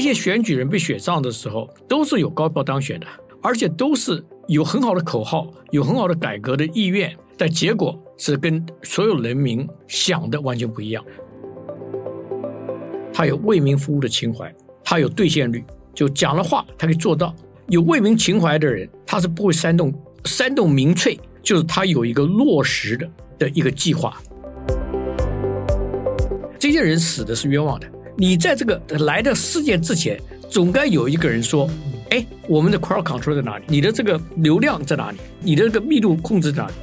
这些选举人被选上的时候，都是有高票当选的，而且都是有很好的口号，有很好的改革的意愿，但结果是跟所有人民想的完全不一样。他有为民服务的情怀，他有兑现率，就讲了话，他可以做到。有为民情怀的人，他是不会煽动煽动民粹，就是他有一个落实的的一个计划。这些人死的是冤枉的。你在这个来的事件之前，总该有一个人说：“哎，我们的 crowd control 在哪里？你的这个流量在哪里？你的这个密度控制在哪里？”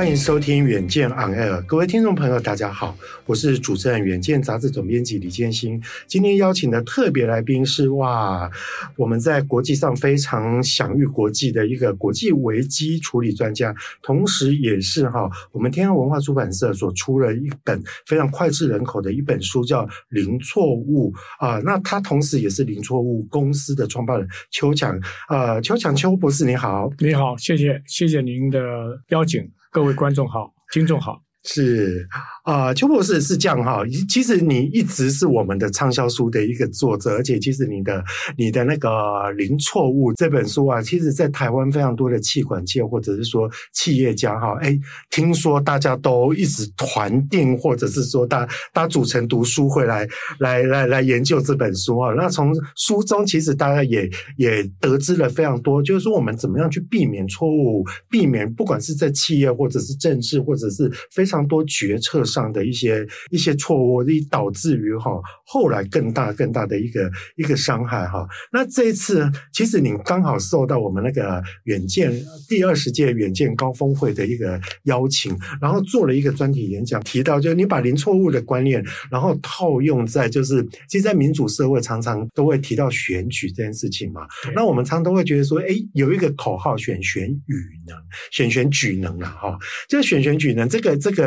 欢迎收听《远见 On Air》，各位听众朋友，大家好，我是主持人《远见》杂志总编辑李建新。今天邀请的特别来宾是哇，我们在国际上非常享誉国际的一个国际危机处理专家，同时也是哈我们天安文化出版社所出了一本非常脍炙人口的一本书，叫《零错误》啊。那他同时也是零错误公司的创办人邱强啊，邱强邱博士，你好，你好，谢谢谢谢您的邀请。各位观众好，听众好，是。啊、邱博士是这样哈，其实你一直是我们的畅销书的一个作者，而且其实你的你的那个《零错误》这本书啊，其实在台湾非常多的气管界或者是说企业家哈，哎，听说大家都一直团订，或者是说大大组成读书会来来来来研究这本书啊。那从书中其实大家也也得知了非常多，就是说我们怎么样去避免错误，避免不管是在企业或者是政治或者是非常多决策上的一些一些错误，以导致于哈后来更大更大的一个一个伤害哈。那这一次，其实你刚好受到我们那个远见第二十届远见高峰会的一个邀请，然后做了一个专题演讲，提到就是你把零错误的观念，然后套用在就是，其实，在民主社会常常都会提到选举这件事情嘛。那我们常常都会觉得说，哎，有一个口号选选举能，选选举能啊哈，就是选选举能这个这个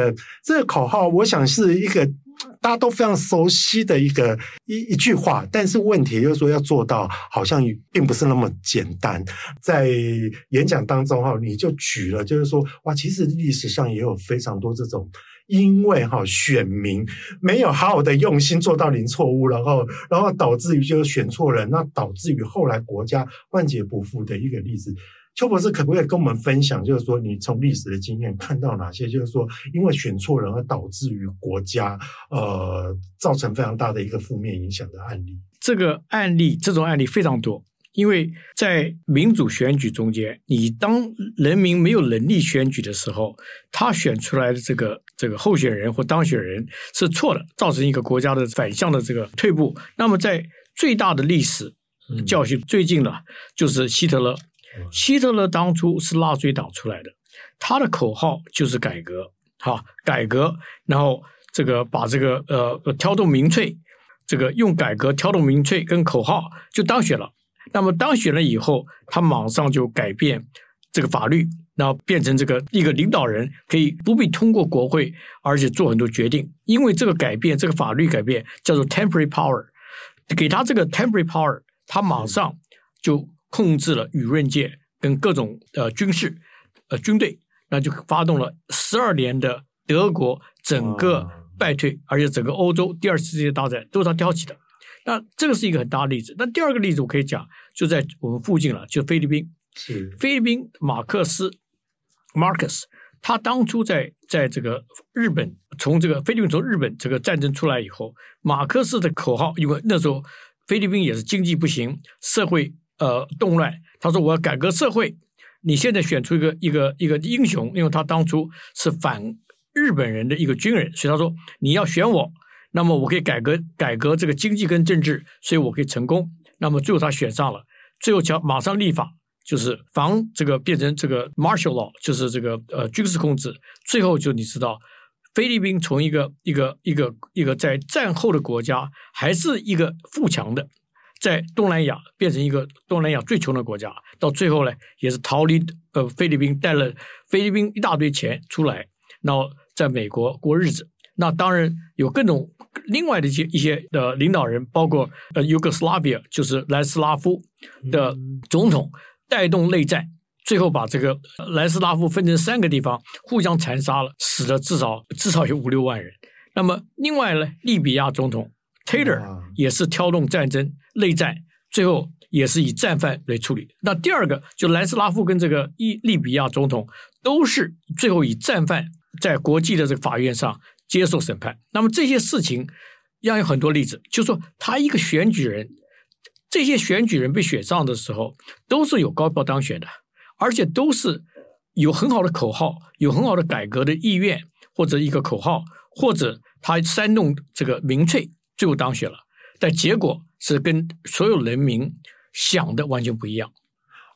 这个口号。我想是一个大家都非常熟悉的一个一一句话，但是问题就是说要做到，好像并不是那么简单。在演讲当中哈，你就举了，就是说哇，其实历史上也有非常多这种，因为哈选民没有好好的用心做到零错误，然后然后导致于就是选错人，那导致于后来国家万劫不复的一个例子。邱博士可不可以跟我们分享，就是说你从历史的经验看到哪些，就是说因为选错人而导致于国家呃造成非常大的一个负面影响的案例？这个案例，这种案例非常多，因为在民主选举中间，你当人民没有能力选举的时候，他选出来的这个这个候选人或当选人是错的，造成一个国家的反向的这个退步。那么在最大的历史教训，最近呢，就是希特勒。希特勒当初是纳粹党出来的，他的口号就是改革，哈，改革，然后这个把这个呃挑动民粹，这个用改革挑动民粹跟口号就当选了。那么当选了以后，他马上就改变这个法律，然后变成这个一个领导人可以不必通过国会，而且做很多决定，因为这个改变，这个法律改变叫做 temporary power，给他这个 temporary power，他马上就。控制了舆论界跟各种呃军事呃军队，那就发动了十二年的德国整个败退，而且整个欧洲第二次世界大战都是他挑起的。那这个是一个很大的例子。那第二个例子我可以讲，就在我们附近了，就菲律宾。是菲律宾马克思 Marcus，他当初在在这个日本，从这个菲律宾从日本这个战争出来以后，马克思的口号，因为那时候菲律宾也是经济不行，社会。呃，动乱。他说：“我要改革社会。你现在选出一个一个一个英雄，因为他当初是反日本人的一个军人，所以他说你要选我，那么我可以改革改革这个经济跟政治，所以我可以成功。那么最后他选上了，最后叫马上立法，就是防这个变成这个 martial law，就是这个呃军事控制。最后就你知道，菲律宾从一个一个一个一个在战后的国家，还是一个富强的，在东南亚变成一个东南亚最穷的国家，到最后呢，也是逃离呃菲律宾，带了菲律宾一大堆钱出来，然后在美国过日子。那当然有各种另外的一些一些的领导人，包括呃尤格斯拉比亚，就是南斯拉夫的总统。带动内战，最后把这个南斯拉夫分成三个地方，互相残杀了，死了至少至少有五六万人。那么另外呢，利比亚总统 Taylor 也是挑动战争内战，最后也是以战犯来处理。那第二个就南斯拉夫跟这个伊利比亚总统都是最后以战犯在国际的这个法院上接受审判。那么这些事情要有很多例子，就是说他一个选举人。这些选举人被选上的时候，都是有高票当选的，而且都是有很好的口号，有很好的改革的意愿，或者一个口号，或者他煽动这个民粹，最后当选了。但结果是跟所有人民想的完全不一样。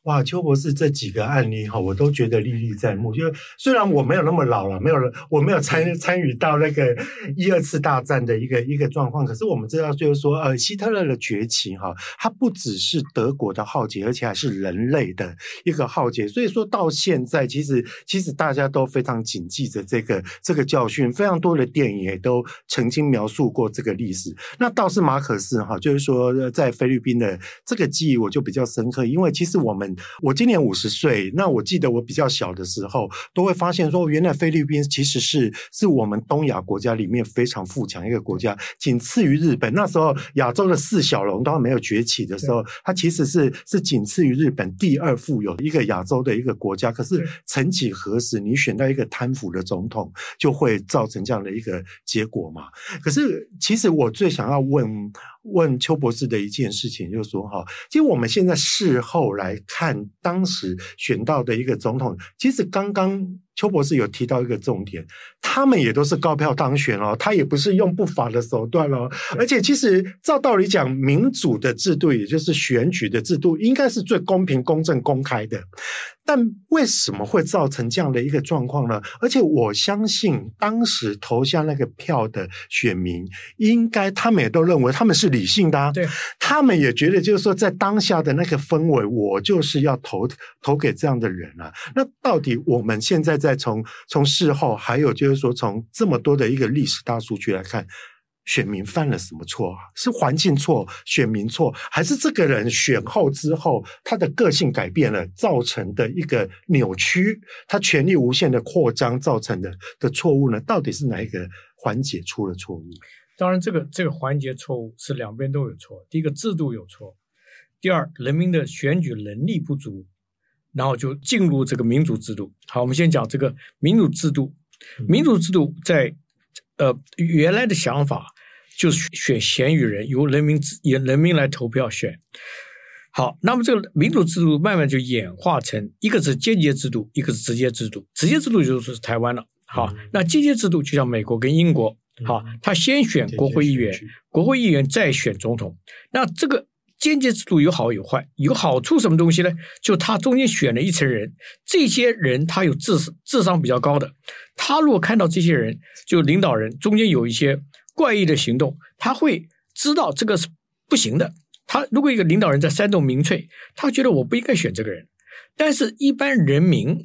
哇，邱博士这几个案例哈，我都觉得历历在目。就虽然我没有那么老了，没有了我没有参参与到那个一二次大战的一个一个状况，可是我们知道，就是说，呃，希特勒的崛起哈，它不只是德国的浩劫，而且还是人类的一个浩劫。所以说到现在，其实其实大家都非常谨记着这个这个教训，非常多的电影也都曾经描述过这个历史。那倒是马可斯哈，就是说在菲律宾的这个记忆我就比较深刻，因为其实我们。我今年五十岁，那我记得我比较小的时候，都会发现说，原来菲律宾其实是是我们东亚国家里面非常富强一个国家，仅次于日本。那时候亚洲的四小龙都还没有崛起的时候，它其实是是仅次于日本第二富有一个亚洲的一个国家。可是曾几何时，你选到一个贪腐的总统，就会造成这样的一个结果嘛？可是其实我最想要问。问邱博士的一件事情，就是说哈，其实我们现在事后来看，当时选到的一个总统，其实刚刚。邱博士有提到一个重点，他们也都是高票当选哦，他也不是用不法的手段哦，而且其实照道理讲，民主的制度，也就是选举的制度，应该是最公平、公正、公开的，但为什么会造成这样的一个状况呢？而且我相信，当时投下那个票的选民，应该他们也都认为他们是理性的啊，对，他们也觉得就是说，在当下的那个氛围，我就是要投投给这样的人啊。那到底我们现在在？从从事后，还有就是说，从这么多的一个历史大数据来看，选民犯了什么错？是环境错、选民错，还是这个人选后之后他的个性改变了，造成的一个扭曲，他权力无限的扩张造成的的错误呢？到底是哪一个环节出了错误？当然，这个这个环节错误是两边都有错。第一个制度有错，第二人民的选举能力不足。然后就进入这个民主制度。好，我们先讲这个民主制度。民主制度在呃原来的想法就是选选举人，由人民由人民来投票选。好，那么这个民主制度慢慢就演化成一个是间接制度，一个是直接制度。直接制度就是台湾了。好，那间接制度就像美国跟英国。好，他先选国会议员，国会议员再选总统。那这个。间接制度有好有坏，有好处什么东西呢？就他中间选了一层人，这些人他有智智商比较高的，他如果看到这些人就领导人中间有一些怪异的行动，他会知道这个是不行的。他如果一个领导人在煽动民粹，他觉得我不应该选这个人。但是，一般人民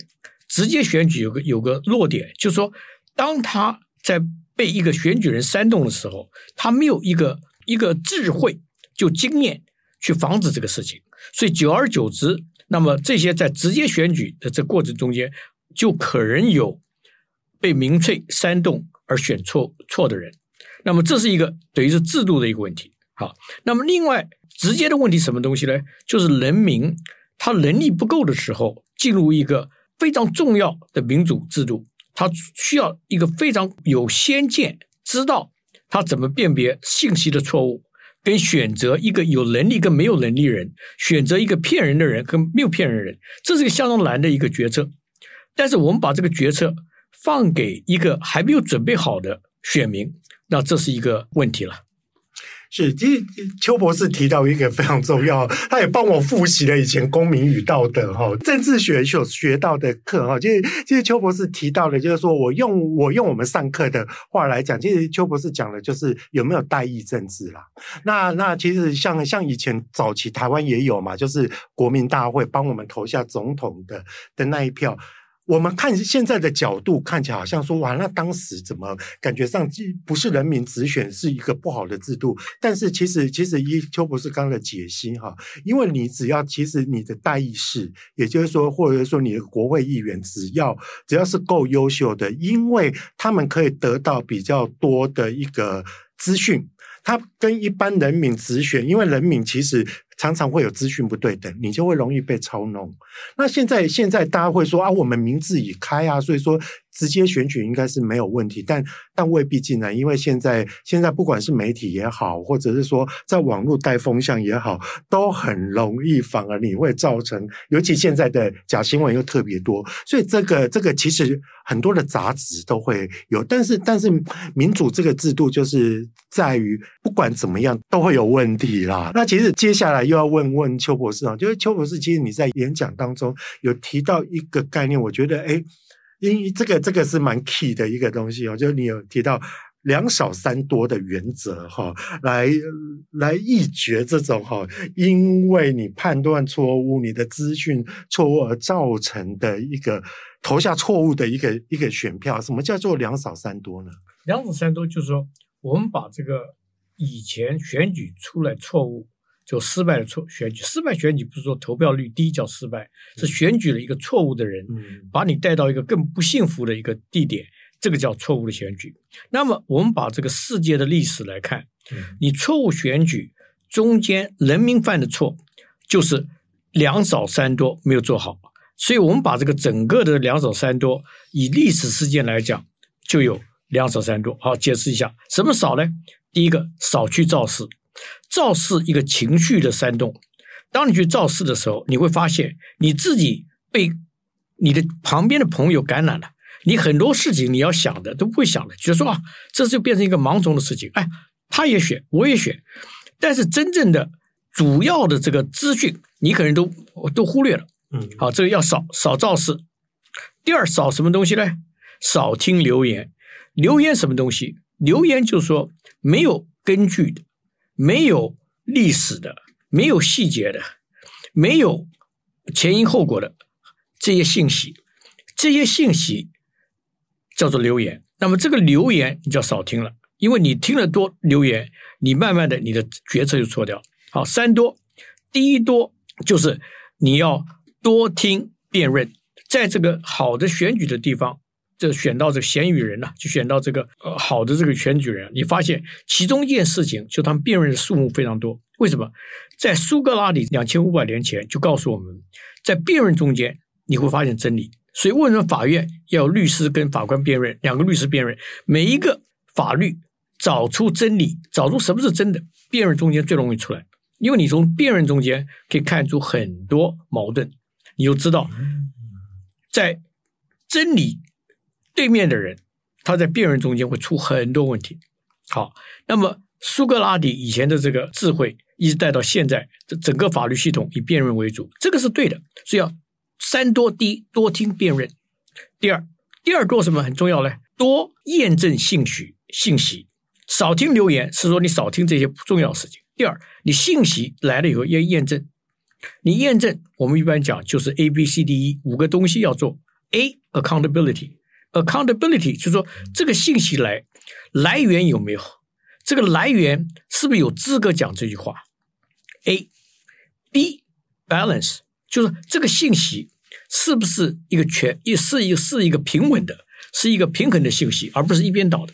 直接选举有个有个弱点，就是说，当他在被一个选举人煽动的时候，他没有一个一个智慧，就经验。去防止这个事情，所以久而久之，那么这些在直接选举的这过程中间，就可能有被民粹煽动而选错错的人。那么这是一个等于是制度的一个问题。好，那么另外直接的问题什么东西呢？就是人民他能力不够的时候，进入一个非常重要的民主制度，他需要一个非常有先见，知道他怎么辨别信息的错误。跟选择一个有能力跟没有能力人，选择一个骗人的人跟没有骗人的人，这是一个相当难的一个决策。但是我们把这个决策放给一个还没有准备好的选民，那这是一个问题了。是，其实邱博士提到一个非常重要，他也帮我复习了以前公民与道德哈政治学所学到的课哈。其实，其实邱博士提到的，就是说我用我用我们上课的话来讲，其实邱博士讲的就是有没有代议政治啦。那那其实像像以前早期台湾也有嘛，就是国民大会帮我们投下总统的的那一票。我们看现在的角度看起来好像说哇，那当时怎么感觉上不是人民直选是一个不好的制度？但是其实其实依邱博士刚的解析哈，因为你只要其实你的代议士，也就是说或者说你的国会议员，只要只要是够优秀的，因为他们可以得到比较多的一个资讯，他跟一般人民直选，因为人民其实。常常会有资讯不对等，你就会容易被操弄。那现在现在大家会说啊，我们民智已开啊，所以说直接选举应该是没有问题，但但未必尽然，因为现在现在不管是媒体也好，或者是说在网络带风向也好，都很容易，反而你会造成，尤其现在的假新闻又特别多，所以这个这个其实很多的杂质都会有，但是但是民主这个制度就是在于不管怎么样都会有问题啦。那其实接下来。又要问问邱博士啊，就是邱博士，其实你在演讲当中有提到一个概念，我觉得哎，因为这个这个是蛮 key 的一个东西哦，就是你有提到两少三多的原则哈，来来一决这种哈，因为你判断错误，你的资讯错误而造成的一个投下错误的一个一个选票，什么叫做两少三多呢？两少三多就是说，我们把这个以前选举出来错误。就失败的错选举，失败选举不是说投票率低叫失败，是选举了一个错误的人，把你带到一个更不幸福的一个地点，这个叫错误的选举。那么我们把这个世界的历史来看，你错误选举中间人民犯的错就是两少三多没有做好，所以我们把这个整个的两少三多以历史事件来讲，就有两少三多。好，解释一下什么少呢？第一个少去造势。造势一个情绪的煽动，当你去造势的时候，你会发现你自己被你的旁边的朋友感染了。你很多事情你要想的都不会想的，就是说啊，这就变成一个盲从的事情。哎，他也选，我也选，但是真正的主要的这个资讯，你可能都都忽略了。嗯，好，这个要少少造势。第二，少什么东西呢？少听留言。留言什么东西？留言就是说没有根据的。没有历史的，没有细节的，没有前因后果的这些信息，这些信息叫做留言。那么这个留言你就要少听了，因为你听了多留言，你慢慢的你的决策就错掉。好，三多，第一多就是你要多听辩论，在这个好的选举的地方。就选到这个贤与人呐，就选到这个呃好的这个选举人。你发现其中一件事情，就他们辩论的数目非常多。为什么？在苏格拉底两千五百年前就告诉我们，在辩论中间你会发现真理。所以为什么法院要有律师跟法官辩论，两个律师辩论，每一个法律找出真理，找出什么是真的，辩论中间最容易出来，因为你从辩论中间可以看出很多矛盾，你就知道在真理。对面的人，他在辩论中间会出很多问题。好，那么苏格拉底以前的这个智慧，一直带到现在，这整个法律系统以辩论为主，这个是对的。所以要三多第一，多听辩论。第二，第二做什么很重要呢？多验证信息，信息少听留言，是说你少听这些不重要的事情。第二，你信息来了以后要验证，你验证我们一般讲就是 A B C D E 五个东西要做。A accountability。Accountability 就是说，这个信息来来源有没有？这个来源是不是有资格讲这句话？A，B balance 就是这个信息是不是一个全一是一个是一个平稳的，是一个平衡的信息，而不是一边倒的，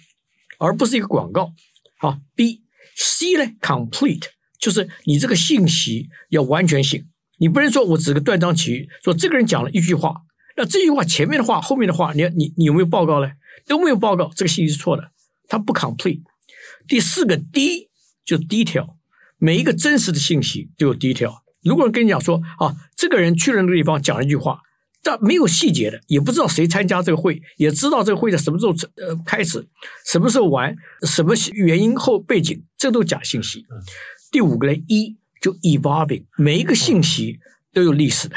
而不是一个广告。好，B，C 呢？Complete 就是你这个信息要完全性，你不能说我只个断章取义，说这个人讲了一句话。那这句话前面的话，后面的话，你你你有没有报告呢？都没有报告，这个信息是错的，它不 complete。第四个 D 就 detail，每一个真实的信息都有 detail。如果人跟你讲说啊，这个人去了那个地方讲了一句话，但没有细节的，也不知道谁参加这个会，也知道这个会在什么时候呃开始，什么时候完，什么原因后背景，这都假信息。第五个呢，一就 evolving，每一个信息都有历史的，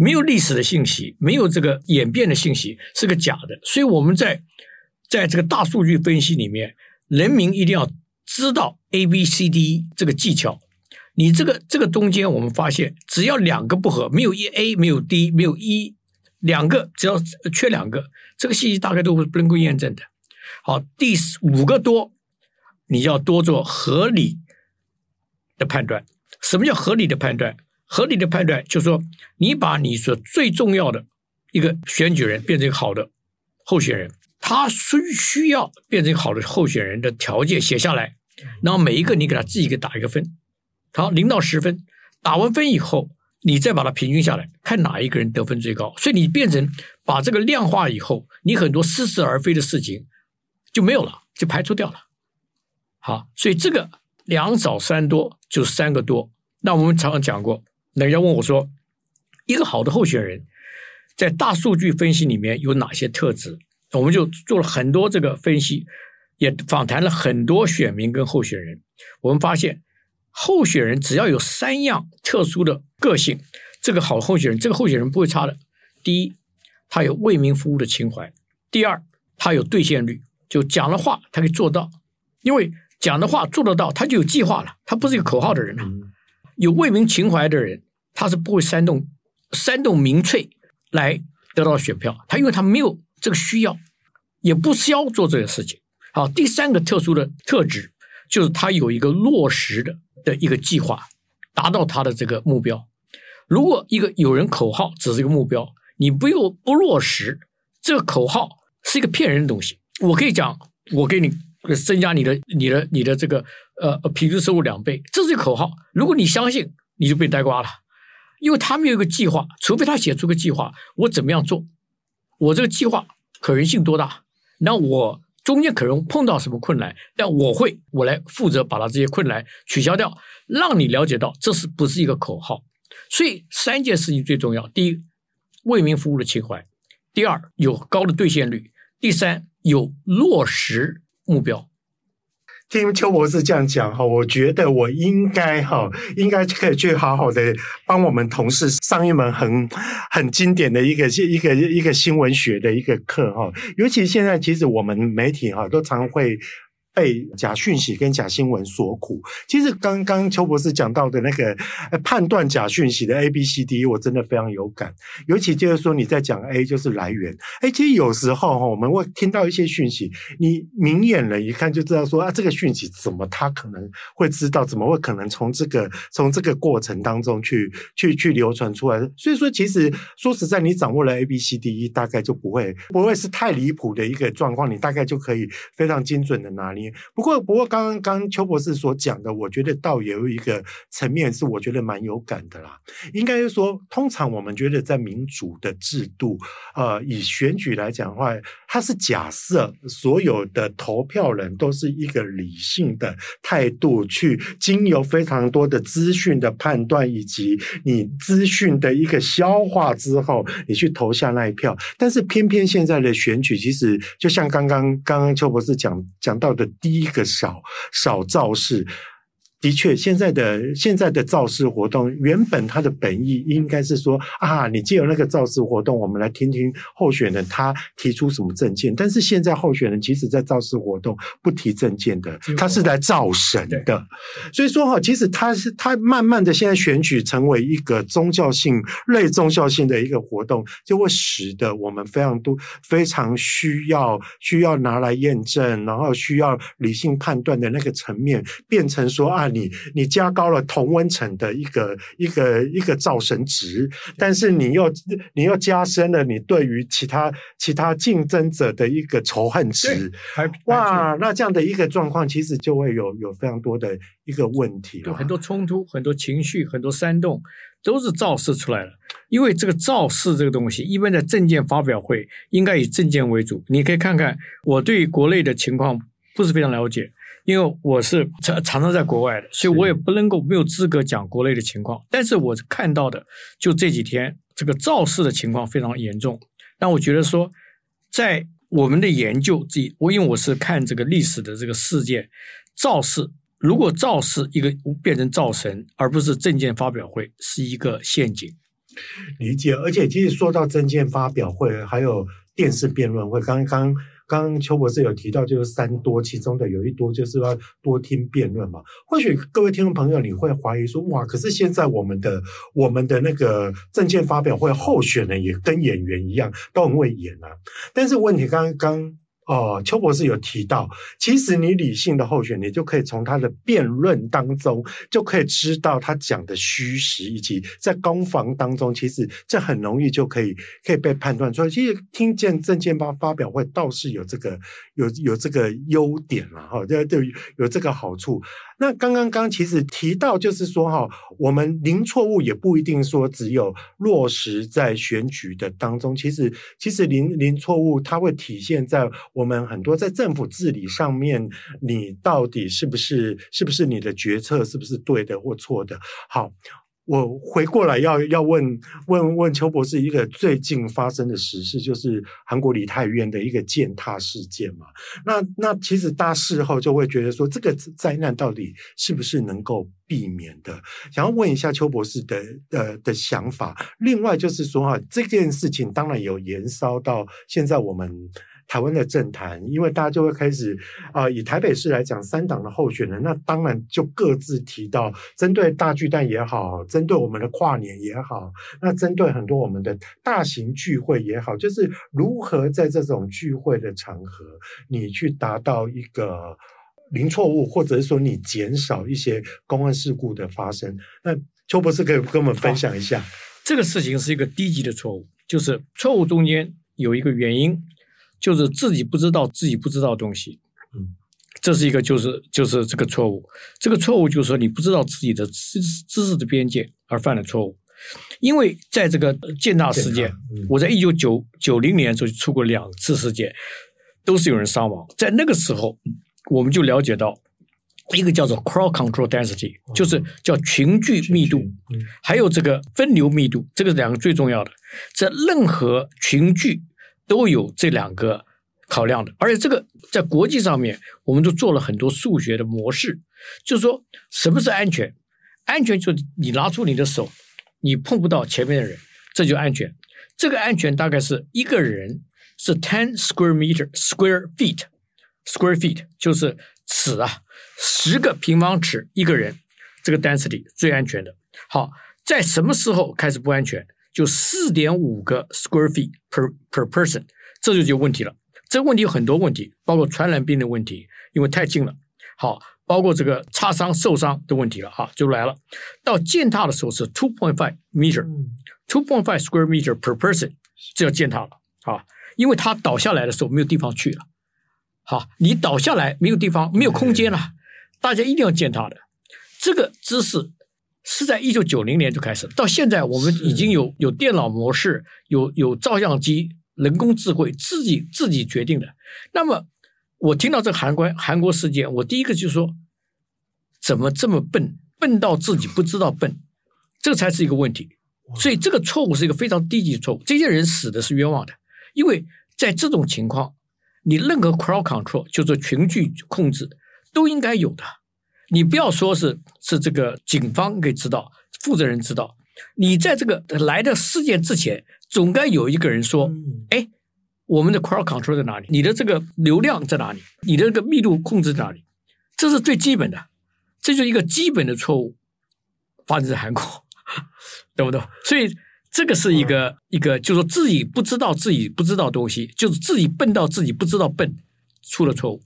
没有历史的信息，没有这个演变的信息是个假的。所以我们在在这个大数据分析里面，人民一定要知道 A B C D 这个技巧。你这个这个中间，我们发现只要两个不合，没有一 A，没有 D，没有一两个，只要缺两个，这个信息大概都是不能够验证的。好，第五个多，你要多做合理的判断。什么叫合理的判断？合理的判断就是说，你把你所最重要的一个选举人变成一个好的候选人，他需需要变成好的候选人的条件写下来，然后每一个你给他自己给打一个分。好，零到十分，打完分以后，你再把它平均下来，看哪一个人得分最高。所以你变成把这个量化以后，你很多似是而非的事情就没有了，就排除掉了。好，所以这个两少三多就三个多。那我们常常讲过，人家问我说，一个好的候选人，在大数据分析里面有哪些特质？我们就做了很多这个分析，也访谈了很多选民跟候选人，我们发现。候选人只要有三样特殊的个性，这个好候选人，这个候选人不会差的。第一，他有为民服务的情怀；第二，他有兑现率，就讲的话他可以做到，因为讲的话做得到，他就有计划了，他不是一个口号的人了。有为民情怀的人，他是不会煽动煽动民粹来得到选票，他因为他没有这个需要，也不需要做这个事情。好，第三个特殊的特质就是他有一个落实的。的一个计划，达到他的这个目标。如果一个有人口号只是一个目标，你不用不落实，这个口号是一个骗人的东西。我可以讲，我给你增加你的、你的、你的这个呃平均收入两倍，这是一口号。如果你相信，你就被呆瓜了，因为他没有一个计划，除非他写出个计划，我怎么样做，我这个计划可行性多大？那我。中间可能碰到什么困难，但我会我来负责把它这些困难取消掉，让你了解到这是不是一个口号。所以三件事情最重要：第一，为民服务的情怀；第二，有高的兑现率；第三，有落实目标。听邱博士这样讲哈，我觉得我应该哈，应该可以去好好的帮我们同事上一门很很经典的一个一个一个新闻学的一个课哈，尤其现在其实我们媒体哈都常会。被假讯息跟假新闻所苦。其实刚刚邱博士讲到的那个判断假讯息的 A B C D，我真的非常有感。尤其就是说你在讲 A 就是来源，哎，其实有时候哈，我们会听到一些讯息，你明眼人一看就知道说啊，这个讯息怎么他可能会知道，怎么会可能从这个从这个过程当中去去去流传出来。所以说，其实说实在，你掌握了 A B C D E，大概就不会不会是太离谱的一个状况，你大概就可以非常精准的拿捏。不过，不过，刚刚刚邱博士所讲的，我觉得倒也有一个层面是我觉得蛮有感的啦。应该是说，通常我们觉得在民主的制度，呃，以选举来讲的话，它是假设所有的投票人都是一个理性的态度，去经由非常多的资讯的判断，以及你资讯的一个消化之后，你去投下那一票。但是，偏偏现在的选举，其实就像刚刚刚刚邱博士讲讲到的。第一个少少造势。的确，现在的现在的造势活动，原本它的本意应该是说啊，你借由那个造势活动，我们来听听候选人他提出什么证件。但是现在候选人其实在造势活动不提证件的，他是来造神的。所以说哈，其实他是他慢慢的现在选举成为一个宗教性类宗教性的一个活动，就会使得我们非常多非常需要需要拿来验证，然后需要理性判断的那个层面，变成说啊。你你加高了同温层的一个一个一个噪声值，但是你又你又加深了你对于其他其他竞争者的一个仇恨值，哇，那这样的一个状况，其实就会有有非常多的一个问题了，很多冲突、很多情绪、很多煽动，都是造势出来了。因为这个造势这个东西，一般在证件发表会应该以证件为主。你可以看看我对国内的情况不是非常了解。因为我是常常常在国外的，所以我也不能够没有资格讲国内的情况。但是我看到的，就这几天这个造势的情况非常严重。那我觉得说，在我们的研究这，我因为我是看这个历史的这个事件，造势如果造势一个变成造神，而不是证件发表会，是一个陷阱。理解，而且其实说到证件发表会，还有电视辩论会，刚刚。刚刚邱博士有提到，就是三多，其中的有一多就是要多听辩论嘛。或许各位听众朋友，你会怀疑说，哇，可是现在我们的我们的那个政见发表会候选人也跟演员一样，都很会演啊。但是问题刚刚。哦，邱博士有提到，其实你理性的候选，你就可以从他的辩论当中就可以知道他讲的虚实，以及在攻防当中，其实这很容易就可以可以被判断出来。其实听见政见发发表会倒是有这个有有这个优点了哈，就就有这个好处。那刚刚刚其实提到，就是说哈，我们零错误也不一定说只有落实在选举的当中，其实其实零零错误它会体现在我们很多在政府治理上面，你到底是不是是不是你的决策是不是对的或错的？好。我回过来要要问问问邱博士一个最近发生的时事，就是韩国梨泰院的一个践踏事件嘛。那那其实大事后就会觉得说，这个灾难到底是不是能够避免的？想要问一下邱博士的呃的想法。另外就是说哈，这件事情当然有延烧到现在我们。台湾的政坛，因为大家就会开始啊、以台北市来讲，三党的候选人，那当然就各自提到，针对大巨蛋也好，针对我们的跨年也好，那针对很多我们的大型聚会也好，就是如何在这种聚会的场合，你去达到一个零错误，或者是说你减少一些公安事故的发生。那邱博士可以跟我们分享一下，这个事情是一个低级的错误，就是错误中间有一个原因。就是自己不知道自己不知道的东西，嗯，这是一个就是就是这个错误，这个错误就是说你不知道自己的知知识的边界而犯的错误，因为在这个建大事件，我在一九九九零年时候就出过两次事件，都是有人伤亡，在那个时候我们就了解到一个叫做 crowd control density，就是叫群聚密度，还有这个分流密度，这个是两个最重要的，在任何群聚。都有这两个考量的，而且这个在国际上面，我们都做了很多数学的模式，就是说什么是安全？安全就你拿出你的手，你碰不到前面的人，这就安全。这个安全大概是一个人是 ten square meter square feet square feet，就是尺啊，十个平方尺一个人，这个 density 最安全的。好，在什么时候开始不安全？就四点五个 square feet per per person，这就有问题了。这个问题有很多问题，包括传染病的问题，因为太近了。好，包括这个擦伤、受伤的问题了。哈，就来了。到践踏的时候是 two point five meter，two point five square meter per person，这叫践踏了。啊，因为它倒下来的时候没有地方去了。好，你倒下来没有地方，没有空间了，大家一定要践踏的。这个姿势。是在一九九零年就开始，到现在我们已经有有电脑模式，有有照相机，人工智慧自己自己决定的。那么我听到这个韩国韩国事件，我第一个就说，怎么这么笨，笨到自己不知道笨，这才是一个问题。所以这个错误是一个非常低级的错误，这些人死的是冤枉的，因为在这种情况，你任何 crowd control 就是群聚控制都应该有的。你不要说是是这个警方给知道，负责人知道，你在这个来的事件之前，总该有一个人说，哎，我们的 crowd control 在哪里？你的这个流量在哪里？你的这个密度控制在哪里？这是最基本的，这就是一个基本的错误，发生在韩国，懂不懂？所以这个是一个一个，就是说自己不知道自己不知道东西，就是自己笨到自己不知道笨，出了错误。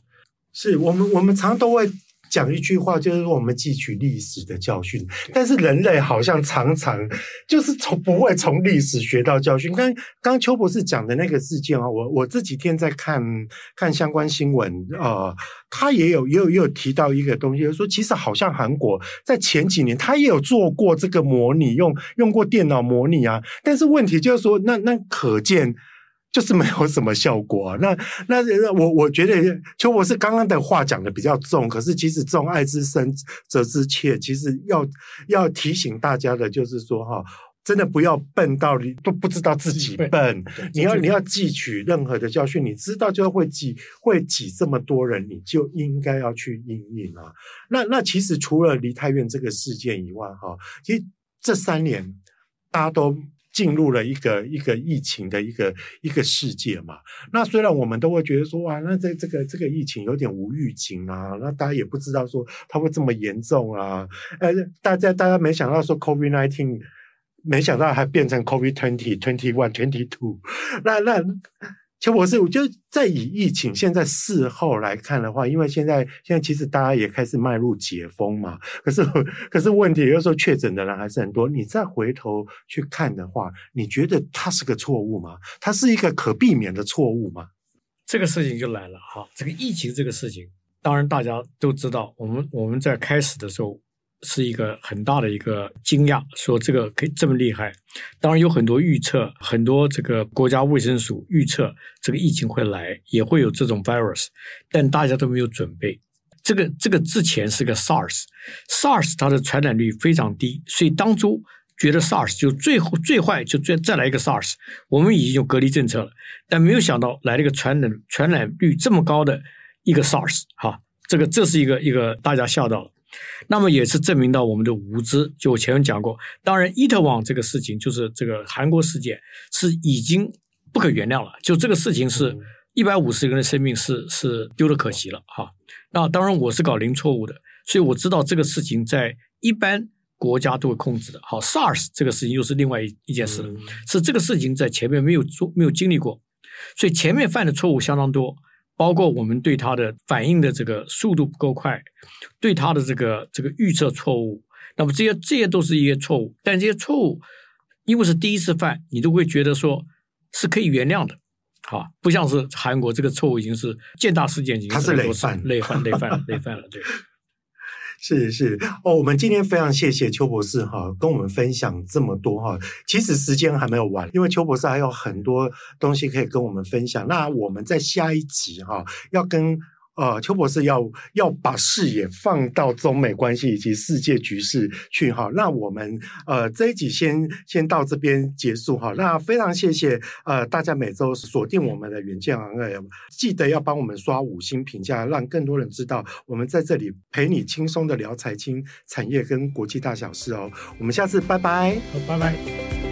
是我们我们常都会。讲一句话，就是我们汲取历史的教训，但是人类好像常常就是从不会从历史学到教训。刚刚邱博士讲的那个事件啊，我我这几天在看看相关新闻，呃，他也有也有也有提到一个东西，就是说其实好像韩国在前几年他也有做过这个模拟，用用过电脑模拟啊，但是问题就是说，那那可见。就是没有什么效果啊。那那我我觉得邱博士刚刚的话讲的比较重，可是其实重爱之深责之切，其实要要提醒大家的就是说哈，真的不要笨到你都不知道自己笨。笨你要你要汲取任何的教训，你知道就会挤会挤这么多人，你就应该要去应应啊。那那其实除了梨泰院这个事件以外，哈，其实这三年大家都进入了一个一个疫情的一个一个世界嘛。那虽然我们都会觉得说，哇，那这这个这个疫情有点无预警啊，那大家也不知道说它会这么严重啊。呃，大家大家没想到说 COVID nineteen。没想到还变成 COVID twenty twenty one twenty two，那那邱博士，我就在以疫情现在事后来看的话，因为现在现在其实大家也开始迈入解封嘛，可是可是问题有时候确诊的人还是很多。你再回头去看的话，你觉得它是个错误吗？它是一个可避免的错误吗？这个事情就来了哈，这个疫情这个事情，当然大家都知道，我们我们在开始的时候。是一个很大的一个惊讶，说这个可以这么厉害。当然有很多预测，很多这个国家卫生署预测这个疫情会来，也会有这种 virus，但大家都没有准备。这个这个之前是个 SARS，SARS 它的传染率非常低，所以当初觉得 SARS 就最后最坏，就再再来一个 SARS。我们已经有隔离政策了，但没有想到来了一个传染传染率这么高的一个 SARS，哈，这个这是一个一个大家吓到了。那么也是证明到我们的无知。就我前面讲过，当然，伊特网这个事情，就是这个韩国事件，是已经不可原谅了。就这个事情是一百五十个人的生命是是丢的可惜了哈。那当然，我是搞零错误的，所以我知道这个事情在一般国家都会控制的。好，SARS 这个事情又是另外一一件事了，是这个事情在前面没有做没有经历过，所以前面犯的错误相当多。包括我们对它的反应的这个速度不够快，对它的这个这个预测错误，那么这些这些都是一些错误。但这些错误因为是第一次犯，你都会觉得说是可以原谅的，好，不像是韩国这个错误已经是见大事件，已经是累犯、累犯、累犯、累犯了，对。是是哦，我们今天非常谢谢邱博士哈，跟我们分享这么多哈。其实时间还没有完，因为邱博士还有很多东西可以跟我们分享。那我们在下一集哈，要跟。呃，邱博士要要把视野放到中美关系以及世界局势去哈。那我们呃这一集先先到这边结束哈。那非常谢谢呃大家每周锁定我们的远见昂 AM，记得要帮我们刷五星评价，让更多人知道我们在这里陪你轻松的聊财经、产业跟国际大小事哦。我们下次拜拜，好，拜拜。